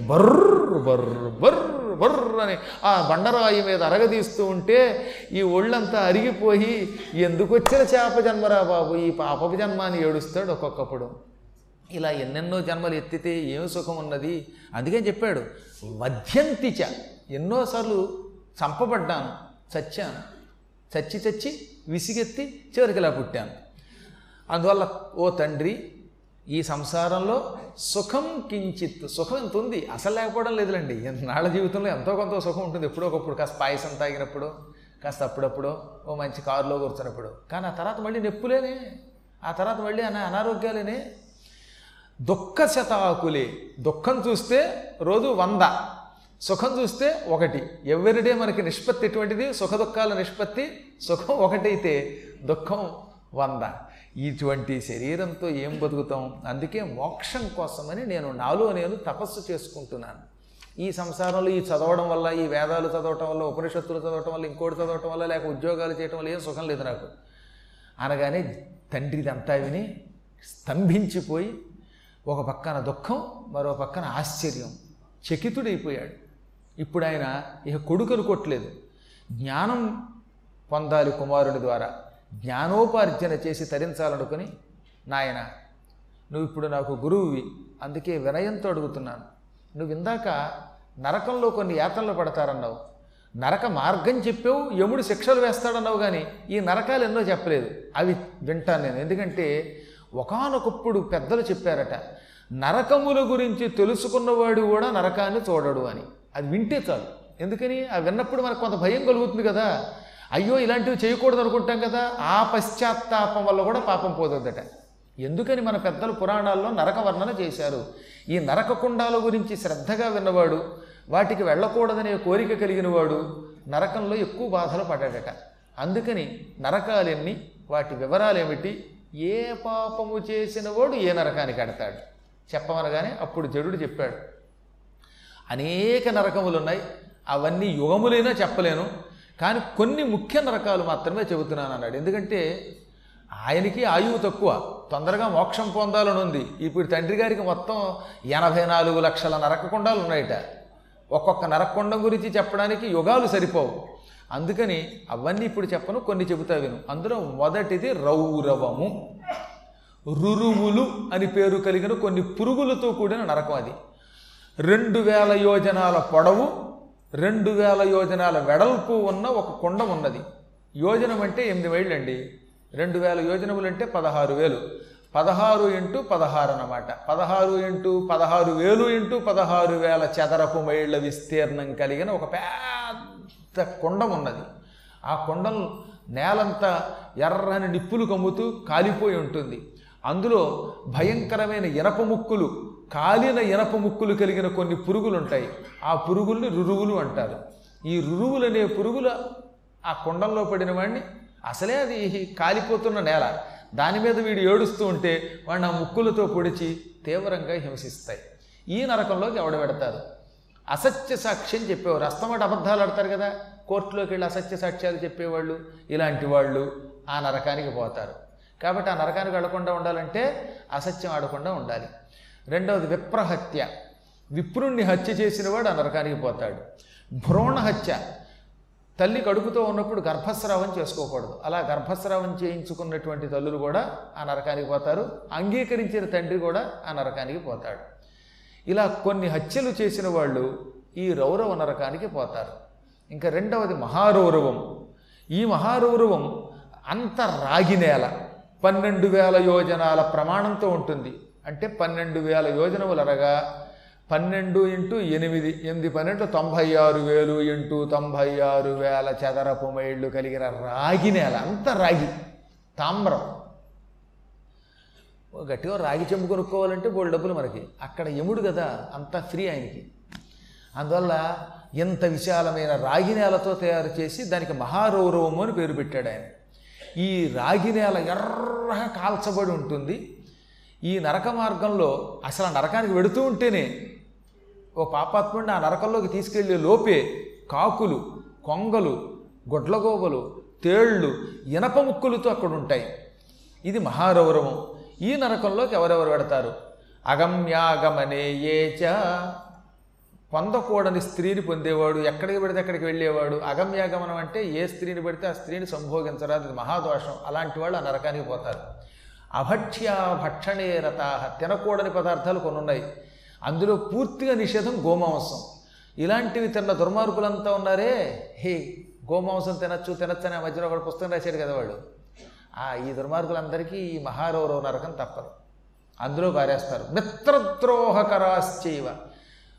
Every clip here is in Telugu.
బర్రు బర్రు బర్రు బర్రు అని ఆ బండరాయి మీద అరగదీస్తూ ఉంటే ఈ ఒళ్ళంతా అరిగిపోయి ఎందుకు వచ్చిన చేప జన్మరా బాబు? ఈ పాపపు జన్మ అని ఏడుస్తాడు ఒక్కొక్కప్పుడు. ఇలా ఎన్నెన్నో జన్మలు ఎత్తితే ఏం సుఖం ఉన్నది? అందుకే చెప్పాడు వధ్యంతిచ ఎన్నోసార్లు చంపబడ్డాను చచ్చాను చచ్చి చచ్చి విసిగెత్తి చివరికి ఇలా పుట్టాను. అందువల్ల ఓ తండ్రి ఈ సంసారంలో సుఖం కించిత్ సుఖం ఎంత ఉంది? అసలు లేకపోవడం లేదులేండి. నాళ్ళ జీవితంలో ఎంతో కొంత సుఖం ఉంటుంది. ఎప్పుడో ఒకప్పుడు కాస్త పాయసం తాగినప్పుడు కాస్త అప్పుడప్పుడు ఓ మంచి కారులో కూర్చున్నప్పుడు. కానీ ఆ తర్వాత మళ్ళీ నొప్పులేనే. ఆ తర్వాత మళ్ళీ అన అనారోగ్యాలేనే. దుఃఖ శతాకులే. దుఃఖం చూస్తే రోజు వంద. సుఖం చూస్తే ఒకటి. ఎవరిడే మనకి నిష్పత్తి ఎటువంటిది? సుఖ దుఃఖాల నిష్పత్తి సుఖం ఒకటైతే దుఃఖం వంద. ఇటువంటి శరీరంతో ఏం బతుకుతాం? అందుకే మోక్షం కోసమని నేను నాలో నేను తపస్సు చేసుకుంటున్నాను. ఈ సంసారంలో ఈ చదవడం వల్ల ఈ వేదాలు చదవటం వల్ల ఉపనిషత్తులు చదవటం వల్ల ఇంకోటి చదవటం వల్ల లేక ఉద్యోగాలు చేయటం వల్ల ఏం సుఖం లేదు నాకు. అనగానే తండ్రిదంతా విని స్తంభించిపోయి ఒక పక్కన దుఃఖం మరో పక్కన ఆశ్చర్యం. చకితుడైపోయాడు. ఇప్పుడు ఆయన ఇక కొడుకును కొట్టలేదు. జ్ఞానం పొందాలి కుమారుడి ద్వారా. జ్ఞానోపార్జన చేసి తరించాలనుకుని నాయన నువ్వు ఇప్పుడు నాకు గురువువి అందుకే వినయంతో అడుగుతున్నాను. నువ్వు ఇందాక నరకంలో కొన్ని యాతనలు పడతారన్నావు. నరక మార్గం చెప్పావు యముడు శిక్షలు వేస్తాడన్నావు కానీ ఈ నరకాలు ఎన్నో చెప్పలేదు. అవి వింటాను నేను. ఎందుకంటే ఒకానొకప్పుడు పెద్దలు చెప్పారట నరకముల గురించి తెలుసుకున్నవాడు కూడా నరకాన్ని చూడడు అని. అది వింటే చాలు. ఎందుకని? అవి విన్నప్పుడు మనకు కొంత భయం కలుగుతుంది కదా. అయ్యో ఇలాంటివి చేయకూడదు అనుకుంటాం కదా. ఆ పశ్చాత్తాపం వల్ల కూడా పాపం పోతుందట ఎందుకని మన పెద్దలు పురాణాల్లో నరక వర్ణన చేశారు. ఈ నరక కుండాల గురించి శ్రద్ధగా విన్నవాడు వాటికి వెళ్ళకూడదనే కోరిక కలిగిన వాడు నరకంలో ఎక్కువ బాధలు పడ్డాడట. అందుకని నరకాలెన్ని వాటి వివరాలేమిటి ఏ పాపము చేసిన వాడు ఏ నరకానికి అడతాడు చెప్పమనగానే అప్పుడు జడుడు చెప్పాడు. అనేక నరకములు ఉన్నాయి అవన్నీ యుగములైనా చెప్పలేను. కానీ కొన్ని ముఖ్య నరకాలు మాత్రమే చెబుతున్నాను అన్నాడు ఎందుకంటే ఆయనకి ఆయువు తక్కువ తొందరగా మోక్షం పొందాలని ఉంది ఇప్పుడు తండ్రి గారికి మొత్తం ఎనభై నాలుగు లక్షల నరకకుండాలు ఉన్నాయట. ఒక్కొక్క నరకకుండం గురించి చెప్పడానికి యుగాలు సరిపోవు. అందుకని అవన్నీ ఇప్పుడు చెప్పను కొన్ని చెబుతా విను. అందులో మొదటిది రౌరవము. రురువులు అని పేరు కలిగిన కొన్ని పురుగులతో కూడిన నరకం అది. రెండు వేల యోజనాల పొడవు రెండు వేల యోజనాల వెడల్పు ఉన్న ఒక కుండ ఉన్నది. యోజనం అంటే ఎనిమిది మైళ్ళు అండి రెండు వేల యోజనములు అంటే పదహారు వేలు. పదహారు ఇంటూ పదహారు అన్నమాట. పదహారు ఇంటూ పదహారు వేలు ఇంటూ పదహారు వేల చదరపు మైళ్ళ విస్తీర్ణం కలిగిన ఒక పెద్ద కుండం ఉన్నది. ఆ కుండం నేలంతా ఎర్రని నిప్పులు కమ్ముతూ కాలిపోయి ఉంటుంది. అందులో భయంకరమైన ఇనప ముక్కులు కాలిన ఇనప ముక్కులు కలిగిన కొన్ని పురుగులు ఉంటాయి ఆ పురుగుల్ని రురువులు అంటారు. ఈ రురువులు అనే పురుగుల ఆ కుండంలో పడిన వాడిని అసలే అది కాలిపోతున్న నేల. దాని మీద వీడు ఏడుస్తూ ఉంటే వాడిని ఆ ముక్కులతో పొడిచి తీవ్రంగా హింసిస్తాయి. ఈ నరకంలోకి ఎవడ పెడతారు అసత్య సాక్ష్యం చెప్పేవారు. అస్తమాట అబద్ధాలు ఆడతారు కదా. కోర్టులోకి వెళ్ళి అసత్య సాక్ష్యాలు చెప్పేవాళ్ళు. ఇలాంటి వాళ్ళు ఆ నరకానికి పోతారు. కాబట్టి ఆ నరకానికి వెళ్ళకుండా ఉండాలంటే అసత్యం ఆడకుండా ఉండాలి. రెండవది విప్రహత్య. విప్రుణ్ణి హత్య చేసిన వాడు ఆ నరకానికి పోతాడు. భ్రూణ హత్య. తల్లి కడుపుతో ఉన్నప్పుడు గర్భస్రావం చేసుకోకూడదు. అలా గర్భస్రావం చేయించుకున్నటువంటి తల్లులు కూడా ఆ నరకానికి పోతారు. అంగీకరించిన తండ్రి కూడా ఆ నరకానికి పోతాడు. ఇలా కొన్ని హత్యలు చేసిన వాళ్ళు ఈ రౌరవ నరకానికి పోతారు. ఇంకా రెండవది మహారౌరవం. ఈ మహారౌరవం అంత రాగి నేల. పన్నెండు వేల యోజనాల ప్రమాణంతో ఉంటుంది. అంటే పన్నెండు వేల యోజనములు అనగా పన్నెండు ఇంటూ ఎనిమిది ఎనిమిది పన్నెండు తొంభై ఆరు వేలు ఇంటూ తొంభై ఆరు వేల చదరపు మైళ్ళు కలిగిన రాగి నేల. అంత రాగి తామ్రం. గట్టిగా రాగి చెంబు కొనుక్కోవాలంటే బోల్డ్ డబ్బులు మనకి. అక్కడ యముడు కదా అంతా ఫ్రీ ఆయనకి. అందువల్ల ఎంత విశాలమైన రాగి నేలతో తయారు చేసి దానికి మహారౌరవము అని పేరు పెట్టాడు ఆయన. ఈ రాగి నేల ఎర్రగా కాల్చబడి ఉంటుంది. ఈ నరక మార్గంలో అసలు ఆ నరకానికి వెడుతూ ఉంటేనే ఓ పాపాత్ముడిని ఆ నరకంలోకి తీసుకెళ్ళే లోపే కాకులు కొంగలు గొడ్లగోబలు తేళ్ళు ఇనప ముక్కులతో అక్కడ ఉంటాయి. ఇది మహారౌరవం. ఈ నరకంలోకి ఎవరెవరు పెడతారు అగమ్యాగమనే ఏచ పొందకూడని స్త్రీని పొందేవాడు ఎక్కడికి పెడితే అక్కడికి వెళ్ళేవాడు. అగమ్యాగమనం అంటే ఏ స్త్రీని పెడితే ఆ స్త్రీని సంభోగించరాదు. మహాదోషం అలాంటి వాళ్ళు ఆ నరకానికి పోతారు. అభక్ష్య భక్షణే రతాహ తినకూడని పదార్థాలు కొన్ని ఉన్నాయి అందులో పూర్తిగా నిషేధం గోమాంసం. ఇలాంటివి తిన్న దుర్మార్గులంతా ఉన్నారే హే గోమాంసం తినచ్చు తినచ్చు అనే మధ్యలో వాడు పుస్తకం రాశాడు కదా వాడు. ఆ ఈ దుర్మార్గులందరికీ ఈ మహారౌరవ నరకం తప్పదు. అందులో పారేస్తారు మిత్రద్రోహకరాశ్చైవ.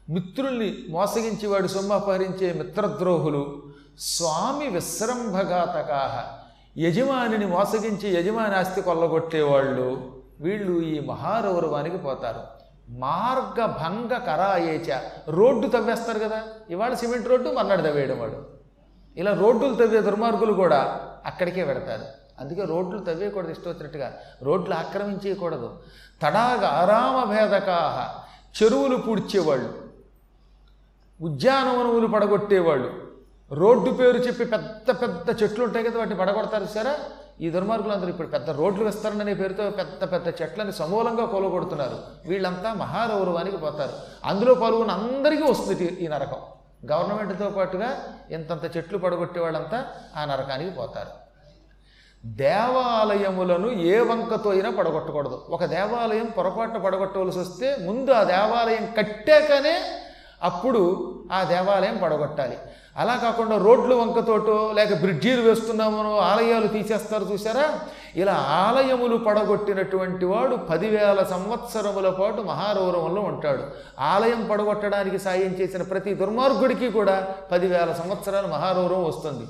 మిత్రుల్ని మోసగించి వాడు సొమ్ము అపహరించే మిత్రద్రోహులు స్వామి విశ్రంభఘాతకాహ. యజమానిని మోసగించి యజమాని ఆస్తి కొల్లగొట్టేవాళ్ళు వీళ్ళు ఈ మహారౌరవానికి పోతారు. మార్గభంగ కరాయేచ రోడ్డు తవ్వేస్తారు కదా. ఇవాళ సిమెంట్ రోడ్డు మర్నాడు తవ్వేయడం వాడు. ఇలా రోడ్లు తవ్వే దుర్మార్గులు కూడా అక్కడికే పెడతారు. అందుకే రోడ్లు తవ్వేయకూడదు ఇష్టం వచ్చినట్టుగా. రోడ్లు ఆక్రమించేయకూడదు. తడాగ ఆరామ భేదకాహ. చెరువులు పూడ్చేవాళ్ళు. ఉద్యానవనములు పడగొట్టేవాళ్ళు. రోడ్డు పేరు చెప్పి పెద్ద పెద్ద చెట్లు ఉంటాయి కదా వాటిని పడగొడతారు సరే? ఈ దుర్మార్గులు అందరూ ఇప్పుడు పెద్ద రోడ్లు వేస్తారనే పేరుతో పెద్ద పెద్ద చెట్లని సమూలంగా కొలగొడుతున్నారు. వీళ్ళంతా మహారౌరవానికి పోతారు. అందులో పలువున అందరికీ వస్తుంది ఈ నరకం. గవర్నమెంట్తో పాటుగా ఇంతంత చెట్లు పడగొట్టే వాళ్ళంతా ఆ నరకానికి పోతారు. దేవాలయములను ఏ వంకతో అయినా పడగొట్టకూడదు. ఒక దేవాలయం పొరపాటున పడగొట్టవలసి వస్తే ముందు ఆ దేవాలయం కట్టాకనే అప్పుడు ఆ దేవాలయం పడగొట్టాలి. అలా కాకుండా రోడ్లు వంకతోటో లేక బ్రిడ్జీలు వేస్తున్నామనో ఆలయాలు తీసేస్తారు చూసారా ఇలా ఆలయములు పడగొట్టినటువంటి వాడు పదివేల సంవత్సరముల పాటు మహారౌరవంలో ఉంటాడు. ఆలయం పడగొట్టడానికి సాయం చేసిన ప్రతి దుర్మార్గుడికి కూడా పదివేల సంవత్సరాలు మహారౌరవం వస్తుంది.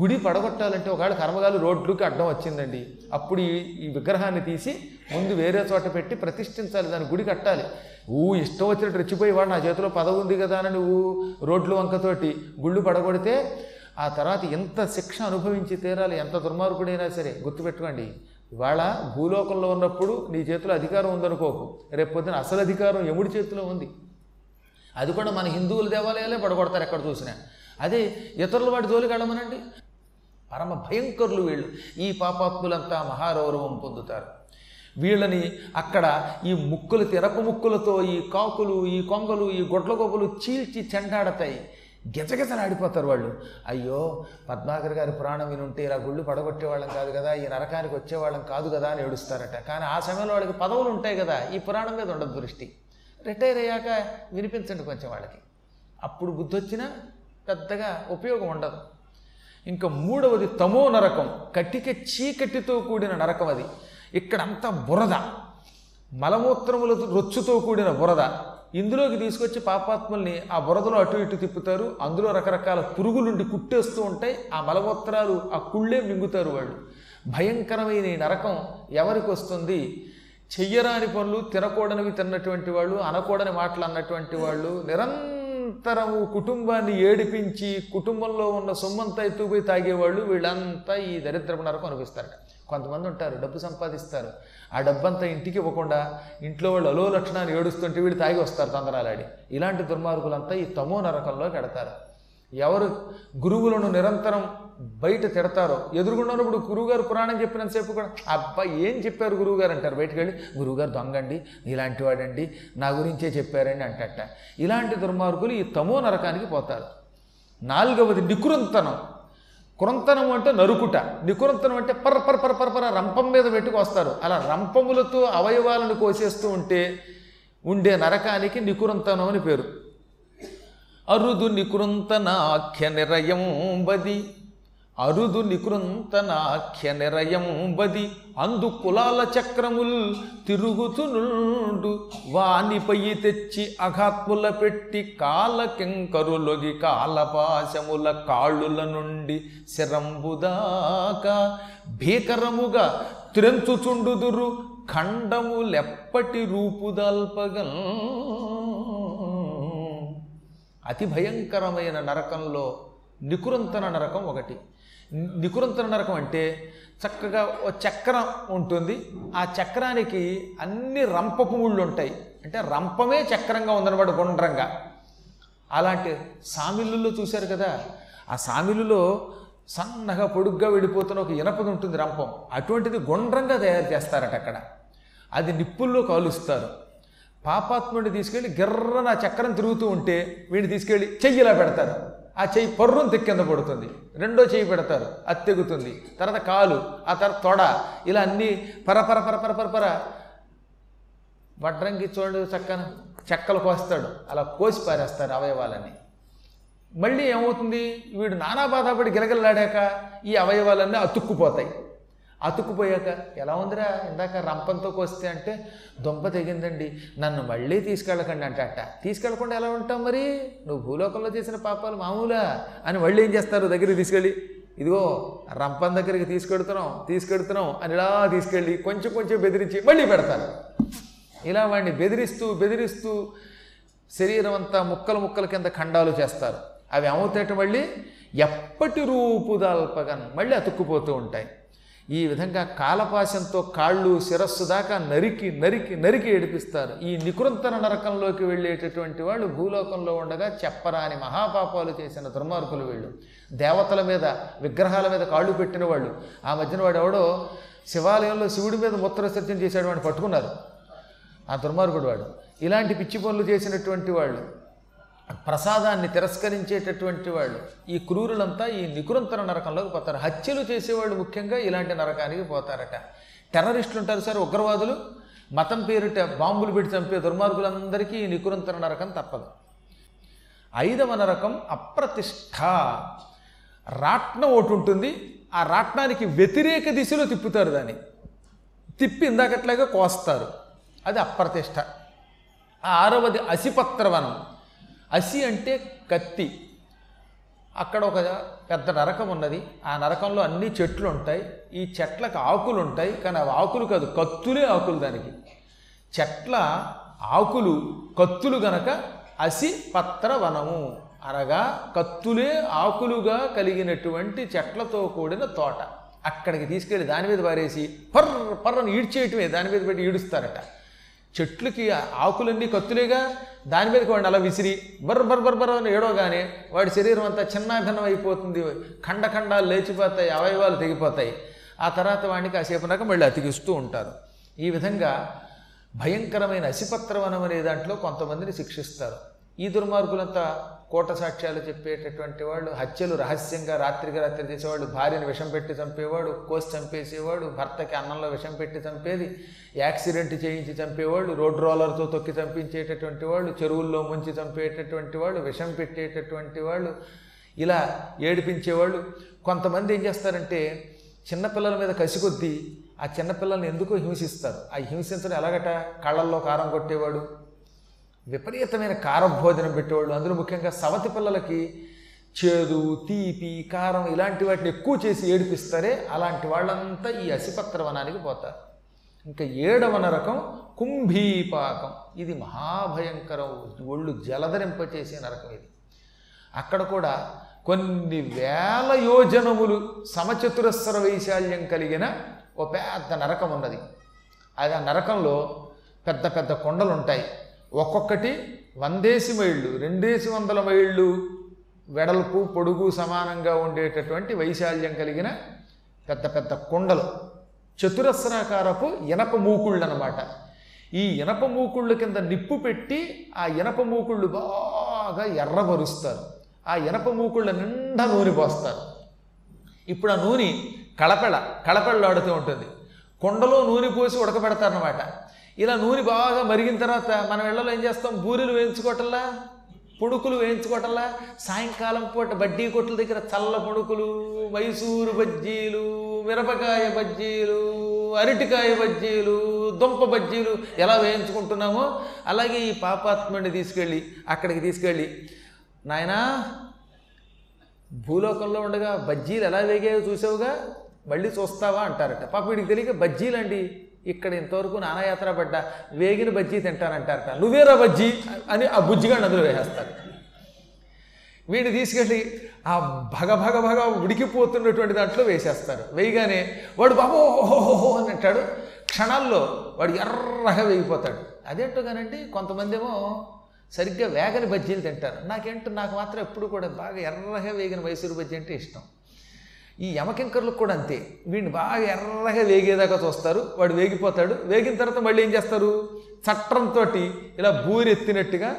గుడి పడగొట్టాలంటే ఒకవేళ కర్మగాలు రోడ్లకి అడ్డం వచ్చిందండి అప్పుడు ఈ విగ్రహాన్ని తీసి ముందు వేరే చోట పెట్టి ప్రతిష్ఠించాలి దాని గుడి కట్టాలి. ఊ ఇష్టం వచ్చినట్టు రెచ్చిపోయేవాడు నా చేతిలో పదవి ఉంది కదా అని నువ్వు రోడ్లు వంకతోటి గుళ్ళు పడగొడితే ఆ తర్వాత ఎంత శిక్ష అనుభవించి తీరాలి ఎంత దుర్మార్గుడైనా సరే గుర్తుపెట్టుకోండి. ఇవాళ భూలోకంలో ఉన్నప్పుడు నీ చేతిలో అధికారం ఉందనుకోకు. రేపు పొద్దున అసలు అధికారం ఎముడి చేతిలో ఉంది. అది కూడా మన హిందువుల దేవాలయాలే పడగొడతారు ఎక్కడ చూసినా. అదే ఇతరుల వాటి జోలికి వెళ్ళమనండి. పరమ భయంకరులు వీళ్ళు. ఈ పాపాత్ములంతా మహారౌరవం పొందుతారు. వీళ్ళని అక్కడ ఈ ముక్కులు తెరపు ముక్కులతో ఈ కాకులు ఈ కొంగలు ఈ గొడ్ల గొప్పలు చీల్చి చెండాడతాయి. గెజగెజలాడిపోతారు వాళ్ళు. అయ్యో పద్మాకర్ గారి ప్రాణం వినుంటే ఇలా గుళ్ళు పడగొట్టేవాళ్ళం కాదు కదా ఈ నరకానికి వచ్చేవాళ్ళం కాదు కదా అని ఏడుస్తారట. కానీ ఆ సమయంలో వాళ్ళకి పదవులు ఉంటాయి కదా ఈ పురాణం మీద ఉండదు దృష్టి. రిటైర్ అయ్యాక వినిపించండి కొంచెం వాళ్ళకి. అప్పుడు బుద్ధి వచ్చినా పెద్దగా ఉపయోగం ఉండదు. ఇంకా మూడవది తమో నరకం. కటిక చీకటితో కూడిన నరకం అది. ఇక్కడంతా బురద. మలమూత్రముల రొచ్చుతో కూడిన బురద. ఇందులోకి తీసుకొచ్చి పాపాత్మల్ని ఆ బురదలో అటు ఇటు తిప్పుతారు. అందులో రకరకాల పురుగులుండి కుట్టేస్తూ ఉంటాయి. ఆ మలమూత్రాలు ఆ కుళ్ళే మింగుతారు వాళ్ళు. భయంకరమైన ఈ నరకం ఎవరికి వస్తుంది? చెయ్యరాని పనులు తినకూడనివి తిన్నటువంటి వాళ్ళు అనకూడని మాటలు అన్నటువంటి వాళ్ళు నిరంతరము కుటుంబాన్ని ఏడిపించి కుటుంబంలో ఉన్న సొమ్మంతా ఎత్తుకుపోయి తాగేవాళ్ళు వీళ్ళంతా ఈ దరిద్రపు నరకం అనిపిస్తారట కొంతమంది ఉంటారు డబ్బు సంపాదిస్తారు. ఆ డబ్బంతా ఇంటికి ఇవ్వకుండా ఇంట్లో వాళ్ళు అలో లక్షణాలు ఏడుస్తుంటే వీళ్ళు తాగి వస్తారు తొందరాలాడి. ఇలాంటి దుర్మార్గులంతా ఈ తమో నరకంలో పెడతారు ఎవరు గురువులను నిరంతరం బయట తిడతారో ఎదురుగున్నప్పుడు గురువుగారు పురాణం చెప్పినంతసేపు కూడా అబ్బా ఏం చెప్పారు గురువుగారు అంటారు? బయటకు వెళ్ళి గురువుగారు దొంగండి ఇలాంటి వాడండి నా గురించే చెప్పారండి అంటట. ఇలాంటి దుర్మార్గులు ఈ తమో నరకానికి పోతారు. నాలుగవది నికృంతనం. కురంతనం అంటే నరుకుట. నికురంతనం అంటే పర పర పర పర పర రంపం మీద పెట్టుకు వస్తారు. అలా రంపములతో అవయవాలను కోసేస్తూ ఉంటే ఉండే నరకానికి నికురంతనం అని పేరు. అరుదు నికృంతనాఖ్య నిరయం బది అరుదు నికృంతనాఖ్య నిరయం బది అందు కులాల చక్రముల్ తిరుగుతునుండు. వానిపై తెచ్చి అఘాత్ముల పెట్టి కాల కాలకెంకరులొగి కాలపాశముల కాళ్ళుల నుండి శరంబుదాక భీకరముగా త్రెంచుచుండుదురు ఖండములెప్పటి రూపుదల్పగల్. అతి భయంకరమైన నరకంలో నికురంతన నరకం ఒకటి. నికురంతన నరకం అంటే చక్కగా ఓ చక్రం ఉంటుంది. ఆ చక్రానికి అన్ని రంపపు ముళ్ళు ఉంటాయి. అంటే రంపమే చక్రంగా ఉందన్నమాట గుండ్రంగా. అలాంటి సామిల్లుల్లో చూశారు కదా. ఆ సామిలులో సన్నగా పొడుగ్గా వెళ్ళిపోతున్న ఒక ఇనపది ఉంటుంది రంపం. అటువంటిది గుండ్రంగా తయారు చేస్తారట అక్కడ. అది నిప్పుల్లో కాలుస్తారు. పాపాత్ముడిని తీసుకెళ్ళి గిర్రన చక్రం తిరుగుతూ ఉంటే వీడిని తీసుకెళ్ళి చెయ్యిలా పెడతారు. ఆ చెయ్యి పర్రును తెక్కింద పడుతుంది. రెండో చెయ్యి పెడతారు అది తెగుతుంది తర్వాత కాలు ఆ తర్వాత తొడ ఇలా అన్నీ పరపర పరపర పరపర వడ్రంగి చూడండి చక్కన చెక్కలు కోస్తాడు. అలా కోసి పారేస్తారు అవయవాలని మళ్ళీ ఏమవుతుంది? వీడు నానా బాధపడి గిలగిలలాడాక ఈ అవయవాలన్నీ అతుక్కుపోతాయి. అతుక్కుపోయాక ఎలా ఉందిరా? ఇందాక రంపంతో కోస్తే అంటే దొంప తెగిందండి. నన్ను మళ్ళీ తీసుకెళ్ళకండి అంటే అట్ట. తీసుకెళ్ళకుండా ఎలా ఉంటాం మరి? నువ్వు భూలోకంలో చేసిన పాపాలు మామూలా అని మళ్ళీ ఏం చేస్తారు? దగ్గరికి తీసుకెళ్ళి ఇదిగో రంపం దగ్గరికి తీసుకెడుతున్నాం తీసుకెడుతున్నాం అని ఇలా తీసుకెళ్ళి కొంచెం కొంచెం బెదిరించి మళ్ళీ పెడతారు. ఇలా వాడిని బెదిరిస్తూ బెదిరిస్తూ శరీరం అంతా ముక్కలు ముక్కల కింద ఖండాలు చేస్తారు. అవి ఏమవుతాయట మళ్ళీ ఎప్పటి రూపుదాల్పగన్ మళ్ళీ అతుక్కుపోతూ ఉంటాయి. ఈ విధంగా కాలపాశంతో కాళ్ళు శిరస్సు దాకా నరికి నరికి నరికి ఏడిపిస్తారు. ఈ నికృంతన నరకంలోకి వెళ్ళేటటువంటి వాళ్ళు భూలోకంలో ఉండగా చెప్పరాని మహాపాపాలు చేసిన దుర్మార్గులు వీళ్ళు. దేవతల మీద విగ్రహాల మీద కాళ్ళు పెట్టిన వాళ్ళు. ఆ మధ్యన వాడు ఎవడో శివాలయంలో శివుడి మీద మూత్రసర్జన చేశాడు వాడిని పట్టుకున్నారు. ఆ దుర్మార్గుడు వాడు. ఇలాంటి పిచ్చి పనులు చేసినటువంటి వాళ్ళు ప్రసాదాన్ని తిరస్కరించేటటువంటి వాళ్ళు ఈ క్రూరులంతా ఈ నికురంతర నరకంలోకి పోతారు. హత్యలు చేసేవాళ్ళు ముఖ్యంగా ఇలాంటి నరకానికి పోతారట. టెర్రరిస్టులు ఉంటారు సార్ ఉగ్రవాదులు. మతం పేరిట బాంబులు పెట్టి చంపే దుర్మార్గులందరికీ ఈ నికురంతర నరకం తప్పదు. ఐదవ నరకం అప్రతిష్ట రాట్నం ఒకటి ఉంటుంది. ఆ రాట్నానికి వ్యతిరేక దిశలో తిప్పుతారు దాన్ని. తిప్పి ఇందాకట్లాగా కోస్తారు. అది అప్రతిష్ట ఆ ఆరవది అసిపత్రవనం. అసి అంటే కత్తి. అక్కడ ఒక పెద్ద నరకం ఉన్నది. ఆ నరకంలో అన్ని చెట్లు ఉంటాయి. ఈ చెట్లకు ఆకులు ఉంటాయి. కానీ అవి ఆకులు కాదు కత్తులే ఆకులు దానికి. చెట్ల ఆకులు కత్తులు గనక అసి పత్ర వనము అనగా కత్తులే ఆకులుగా కలిగినటువంటి చెట్లతో కూడిన తోట. అక్కడికి తీసుకెళ్ళి దాని మీద పారేసి పర్ర పర్రను ఈడ్చేయటమే. దాని మీద పెట్టి ఈడుస్తారట. చెట్లకి ఆకులన్నీ కత్తులేగా దాని మీదకి వాడిని అలా విసిరి బర్ బర్ బర్ బర్ అని ఏడవగానే వాడి శరీరం అంతా చిన్నాభిన్నం అయిపోతుంది. ఖండ ఖండాలు లేచిపోతాయి అవయవాలు తెగిపోతాయి. ఆ తర్వాత వాడిని కాసేపు నాక మళ్ళీ అతికిస్తూ ఉంటారు. ఈ విధంగా భయంకరమైన అసిపత్రవనం అనే దాంట్లో కొంతమందిని శిక్షిస్తారు. ఈ దుర్మార్గులంతా కోట సాక్ష్యాలు చెప్పేటటువంటి వాళ్ళు హత్యలు రహస్యంగా రాత్రికి రాత్రి చేసేవాళ్ళు భార్యను విషం పెట్టి చంపేవాడు కోసి చంపేసేవాడు భర్తకి అన్నంలో విషం పెట్టి చంపేది యాక్సిడెంట్ చేయించి చంపేవాళ్ళు రోడ్ రోలర్తో తొక్కి చంపించేటటువంటి వాళ్ళు చెరువుల్లో ముంచి చంపేటటువంటి వాళ్ళు విషం పెట్టేటటువంటి వాళ్ళు ఇలా ఏడిపించేవాళ్ళు. కొంతమంది ఏం చేస్తారంటే చిన్నపిల్లల మీద కసికొద్దీ ఆ చిన్నపిల్లల్ని ఎందుకో హింసిస్తారు? ఆ హింసించడం ఎలాగట? కళ్ళల్లో కారం కొట్టేవాడు విపరీతమైన కారభోజనం పెట్టేవాళ్ళు. అందులో ముఖ్యంగా సవతి పిల్లలకి చేదు తీపి కారం ఇలాంటి వాటిని ఎక్కువ చేసి ఏడిపిస్తారే అలాంటి వాళ్ళంతా ఈ అసిపత్ర వనానికి పోతారు. ఇంకా ఏడవ నరకం కుంభీపాకం. ఇది మహాభయంకరం. ఒళ్ళు జలధరింపచేసే నరకం ఇది. అక్కడ కూడా కొన్ని వేల యోజనములు సమచతురస్ర వైశాల్యం కలిగిన ఓ పెద్ద నరకం ఉన్నది అది ఆ నరకంలో పెద్ద పెద్ద కొండలు ఉంటాయి ఒక్కొక్కటి వందేసి మైళ్ళు రెండేసి వందల మైళ్ళు వెడల్పు పొడుగు సమానంగా ఉండేటటువంటి వైశాల్యం కలిగిన పెద్ద పెద్ద కొండలు. చతురస్రాకారపు ఇనప మూకుళ్ళు అనమాట ఈ ఇనప మూకుళ్ళ కింద నిప్పు పెట్టి ఆ ఇనప మూకుళ్ళు బాగా ఎర్రబరుస్తారు. ఆ ఇనప మూకుళ్ళ నిండా నూనె పోస్తారు. ఇప్పుడు ఆ నూనె కళపెళ కళపెళ్ళాడుతూ ఉంటుంది. కొండలో నూనె పోసి ఉడకబెడతారనమాట ఇలా నూనె బాగా మరిగిన తర్వాత మనం ఇళ్ళలో ఏం చేస్తాం? బూరెలు వేయించుకోవటంలా? పుణుకులు వేయించుకోవటంలా? సాయంకాలం పూట బడ్డీ కొట్ల దగ్గర చల్ల పుణుకులు మైసూరు బజ్జీలు మిరపకాయ బజ్జీలు అరటికాయ బజ్జీలు దుంప బజ్జీలు ఎలా వేయించుకుంటున్నామో అలాగే ఈ పాపాత్ముడిని తీసుకెళ్ళి అక్కడికి తీసుకెళ్ళి నాయనా భూలోకంలో ఉండగా బజ్జీలు ఎలా వేగాయో చూసావుగా? మళ్ళీ చూస్తావా? అంటారట. పాప వీడికి తెలియక బజ్జీలు అండి. ఇక్కడ ఇంతవరకు నానాయాత్ర పడ్డా వేగిన బజ్జీ తింటానంటారట నువ్వేరా బజ్జీ అని ఆ బుజ్జిగా అందులో వేసేస్తారు వీడిని తీసుకెళ్ళి ఆ భగ భగ భగ ఉడికిపోతున్నటువంటి దాంట్లో వేసేస్తారు వేయగానే వాడు బాబో ఓహోహో అని అంటాడు. క్షణాల్లో వాడు ఎర్రగా వేగిపోతాడు. అదేంటో కానండి కొంతమంది ఏమో సరిగ్గా వేగని బజ్జీలు తింటారు. నాకేంటో నాకు మాత్రం ఎప్పుడు కూడా బాగా ఎర్రగా వేగిన మైసూరు బజ్జీ అంటే ఇష్టం. ఈ యమకింకర్లకు కూడా అంతే. వీడిని బాగా ఎర్రగా వేగేదాకా చూస్తారు. వాడు వేగిపోతాడు. వేగిన తర్వాత మళ్ళీ ఏం చేస్తారు? చట్టంతో ఇలా బూరి ఎత్తినట్టుగా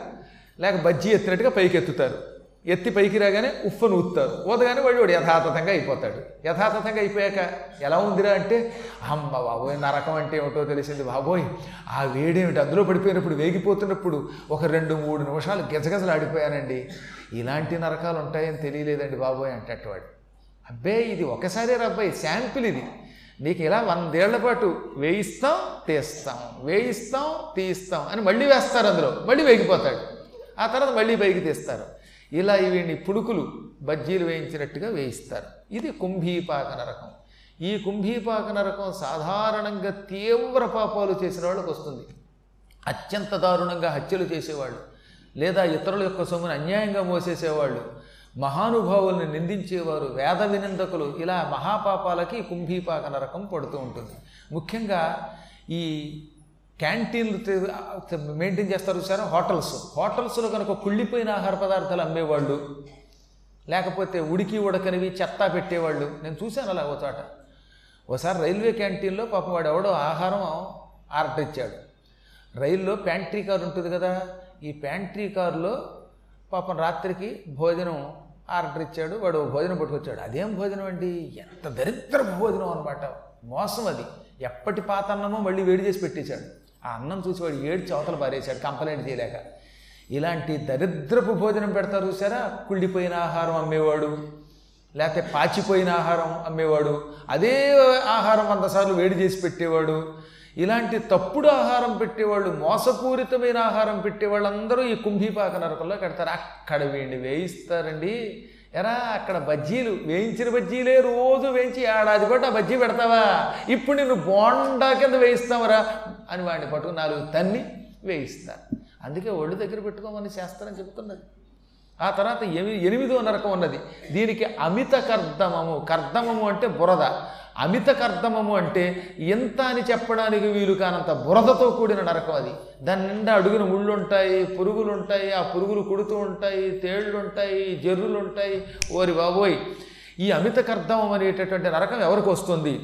లేక బజ్జీ ఎత్తినట్టుగా పైకి ఎత్తుతారు ఎత్తి పైకి రాగానే ఉఫ్ఫను ఊత్తారు. ఊదగానే వాడు వాడు యథాతథంగా అయిపోతాడు. యథాతథంగా అయిపోయాక ఎలా ఉందిరా అంటే అమ్మ బాబోయ్ నరకం అంటే ఏమిటో తెలిసింది బాబోయ్. ఆ వేడేమిటి? అందులో పడిపోయినప్పుడు వేగిపోతున్నప్పుడు ఒక రెండు మూడు నిమిషాలు గజగజలు ఆడిపోయానండి ఇలాంటి నరకాలు ఉంటాయని తెలియలేదండి బాబోయ్ అంటవాడు అబ్బే ఇది ఒకసారి రబ్బాయి శాంపిల్ ఇది. నీకు ఇలా వందేళ్ళ పాటు వేయిస్తాం తీస్తాం వేయిస్తాం తీస్తాం అని మళ్ళీ వేస్తారు అందులో. మళ్ళీ వేగిపోతాడు. ఆ తర్వాత మళ్ళీ పైకి తీస్తారు. ఇలా వీడిని పుడుకులు బజ్జీలు వేయించినట్టుగా వేయిస్తారు. ఇది కుంభీపాక నరకం ఈ కుంభీపాక నరకం సాధారణంగా తీవ్ర పాపాలు చేసిన వాళ్ళకు వస్తుంది. అత్యంత దారుణంగా హత్యలు చేసేవాళ్ళు లేదా ఇతరుల యొక్క సొమ్మును అన్యాయంగా మోసేసేవాళ్ళు. మహానుభావుల్ని నిందించేవారు వేద వినిందకులు ఇలా మహాపాపాలకి కుంభీపాక నరకం పడుతూ ఉంటుంది. ముఖ్యంగా ఈ క్యాంటీన్లు మెయింటైన్ చేస్తారు సార్ హోటల్స్. హోటల్స్లో కనుక కుళ్ళిపోయిన ఆహార పదార్థాలు అమ్మేవాళ్ళు లేకపోతే ఉడికి ఉడకనివి చెత్త పెట్టేవాళ్ళు నేను చూశాను అలా ఒక చోట. ఒకసారి రైల్వే క్యాంటీన్లో పాపం వాడు ఎవడో ఆహారం ఆర్డర్ ఇచ్చాడు రైల్లో ప్యాంట్రీ కార్ ఉంటుంది కదా ఈ ప్యాంట్రీ కారులో పాపం రాత్రికి భోజనం ఆర్డర్ ఇచ్చాడు వాడు భోజనం పట్టుకొచ్చాడు. అదేం భోజనం అండి? ఎంత దరిద్ర భోజనం అనమాట మోసం అది. ఎప్పటి పాత అన్నమో మళ్ళీ వేడి చేసి పెట్టేశాడు. ఆ అన్నం చూసి వాడు ఏడు చవతల పారేశాడు కంప్లైంట్ చేయలేక. ఇలాంటి దరిద్రపు భోజనం పెడతారు చూసారా? కుళ్ళిపోయిన ఆహారం అమ్మేవాడు లేకపోతే పాచిపోయిన ఆహారం అమ్మేవాడు అదే ఆహారం వంద సార్లు వేడి చేసి పెట్టేవాడు ఇలాంటి తప్పుడు ఆహారం పెట్టేవాళ్ళు మోసపూరితమైన ఆహారం పెట్టేవాళ్ళందరూ ఈ కుంభీపాక నరకంలో కడతారు. అక్కడ వీడిని వేయిస్తారండి. ఎరా అక్కడ బజ్జీలు వేయించిన బజ్జీలే రోజు వేయించి ఏడాది పాటు ఆ బజ్జీ పెడతావా? ఇప్పుడు నేను బోండా కింద వేయిస్తావరా? అని వాడిని పట్టుకుని నాలుగు తన్ని వేయిస్తారు. అందుకే ఒళ్ళు దగ్గర పెట్టుకోమని శాస్త్రం చెబుతున్నది. ఆ తర్వాత ఎనిమిదో నరకం ఉన్నది. దీనికి అమిత కర్దమము. కర్దమము అంటే బురద. అమిత కర్దమము అంటే ఎంత అని చెప్పడానికి వీలు కానంత బురదతో కూడిన నరకం అది. దాని నిండా అడుగున ముళ్ళుంటాయి పురుగులుంటాయి ఆ పురుగులు కుడుతూ ఉంటాయి తేళ్ళుంటాయి జర్రులుంటాయి. ఓరి బాబోయ్! ఈ అమిత కర్దమం అనేటటువంటి నరకం ఎవరికి వస్తుంది?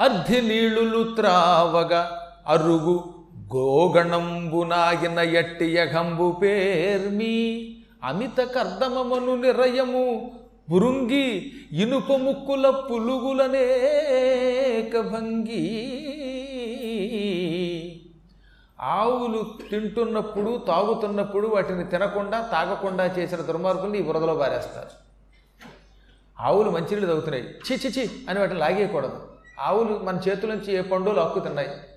అర్ధి నీళ్ళు త్రావగా అరుగు గోగణంబునాగిన ఎట్టి యఘంబు పేర్మి. అమిత కర్దమమును నిరయము మురుంగి ఇనుప ముక్కుల పులుగులనేక భంగి ఆవులు తింటున్నప్పుడు తాగుతున్నప్పుడు వాటిని తినకుండా తాగకుండా చేసిన దుర్మార్గుల్ని ఈ బురదలో బారేస్తారు ఆవులు మంచినీళ్ళు తాగుతున్నాయి చి చి అని వాటిని లాగేయకూడదు. ఆవులు మన చేతుల నుంచి ఏ పండులు అక్కుతున్నాయి తిన్నాయి.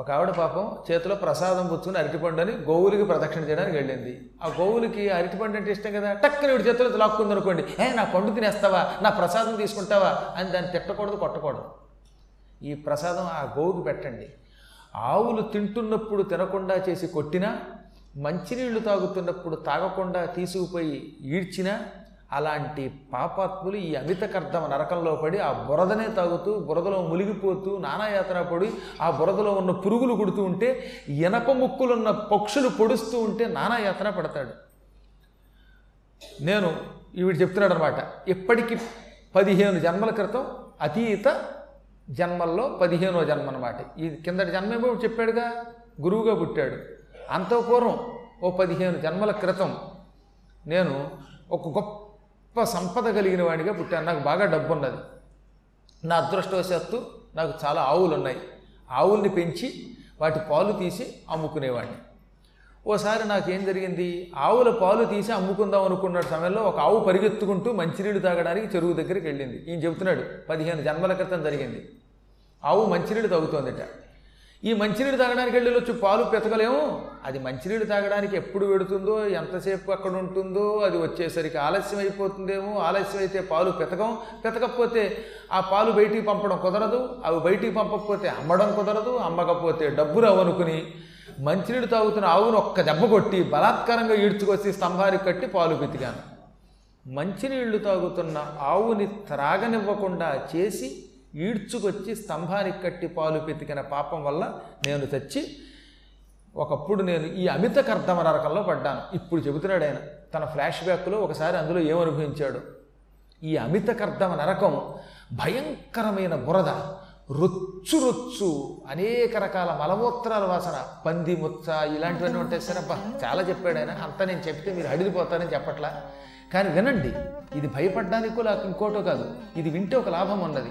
ఒక ఆవిడ పాపం చేతిలో ప్రసాదం పుచ్చుకుని అరటిపండు అని గోవులకి ప్రదక్షిణ చేయడానికి వెళ్ళింది. ఆ గోవులకి అరటిపండు అంటే ఇష్టం కదా? టక్కని వీడి చేతిలో లాక్కుంది అనుకోండి. ఏ నా పండు తినేస్తావా? నా ప్రసాదం తీసుకుంటావా? అని దాన్ని తిట్టకూడదు కొట్టకూడదు. ఈ ప్రసాదం ఆ గోవుకి పెట్టండి. ఆవులు తింటున్నప్పుడు తినకుండా చేసి కొట్టినా మంచినీళ్ళు తాగుతున్నప్పుడు తాగకుండా తీసుకుపోయి ఈడ్చినా అలాంటి పాపాత్ములు ఈ అమిత కర్దమ నరకంలో పడి ఆ బురదనే తాగుతూ బురదలో మునిగిపోతూ నానాయాతన పడి ఆ బురదలో ఉన్న పురుగులు కుడుతూ ఉంటే ఇనప ముక్కులున్న పక్షులు పొడుస్తూ ఉంటే నానాయాతన పడతాడు. నేను ఈవిడ చెప్తున్నాడు అనమాట ఇప్పటికి పదిహేను జన్మల క్రితం అతీత జన్మల్లో పదిహేనో జన్మ అనమాట ఈ కిందటి జన్మేమో చెప్పాడుగా? గురువుగా పుట్టాడు. అంత పూర్వం ఓ పదిహేను జన్మల క్రితం నేను ఒక గొప్ప సంపద కలిగిన వాడిగా పుట్టాను. నాకు బాగా డబ్బు ఉన్నది నా అదృష్టవశాత్తు నాకు చాలా ఆవులు ఉన్నాయి ఆవుల్ని పెంచి వాటి పాలు తీసి అమ్ముకునేవాడిని. ఓసారి నాకేం జరిగింది? ఆవుల పాలు తీసి అమ్ముకుందాం అనుకున్న సమయంలో ఒక ఆవు పరిగెత్తుకుంటూ మంచినీళ్ళు తాగడానికి చెరువు దగ్గరికి వెళ్ళింది. ఈయన చెబుతున్నాడు పదిహేను జన్మల క్రితం జరిగింది. ఆవు మంచినీళ్ళు తాగుతోందట. ఈ మంచినీళ్ళు తాగడానికి వెళ్ళి వచ్చి పాలు పెతకలేము. అది మంచినీళ్ళు తాగడానికి ఎప్పుడు పెడుతుందో ఎంతసేపు అక్కడ ఉంటుందో అది వచ్చేసరికి ఆలస్యం అయిపోతుందేమో ఆలస్యం అయితే పాలు పెతకం. పెతకపోతే ఆ పాలు బయటికి పంపడం కుదరదు అవి బయటికి పంపకపోతే అమ్మడం కుదరదు అమ్మకపోతే డబ్బు రావనుకుని మంచినీళ్ళు తాగుతున్న ఆవును ఒక్క దెబ్బ కొట్టి బలాత్కారంగా ఈడ్చుకొచ్చి స్తంభానికి కట్టి పాలు పెతికాను మంచినీళ్ళు తాగుతున్న ఆవుని త్రాగనివ్వకుండా చేసి ఈడ్చుకొచ్చి స్తంభానికి కట్టి పాలు పెతికిన పాపం వల్ల నేను తెచ్చి ఒకప్పుడు నేను ఈ అమిత కర్ధమ నరకంలో పడ్డాను. ఇప్పుడు చెబుతున్నాడు ఆయన తన ఫ్లాష్ బ్యాక్లో ఒకసారి అందులో ఏమనుభవించాడు ఈ అమిత కర్ధమ నరకం భయంకరమైన బురద రొచ్చు రొచ్చు అనేక రకాల మలమూత్రాల వాసన పంది ముచ్చ ఇలాంటివన్నీ ఉంటాయి. సరే అబ్బా చాలా చెప్పాడు ఆయన. అంతా నేను చెప్తే మీరు అడిగిపోతారని చెప్పట్లా. కానీ వినండి ఇది భయపడడానికో లేక ఇంకోటో కాదు ఇది వింటే ఒక లాభం ఉన్నది.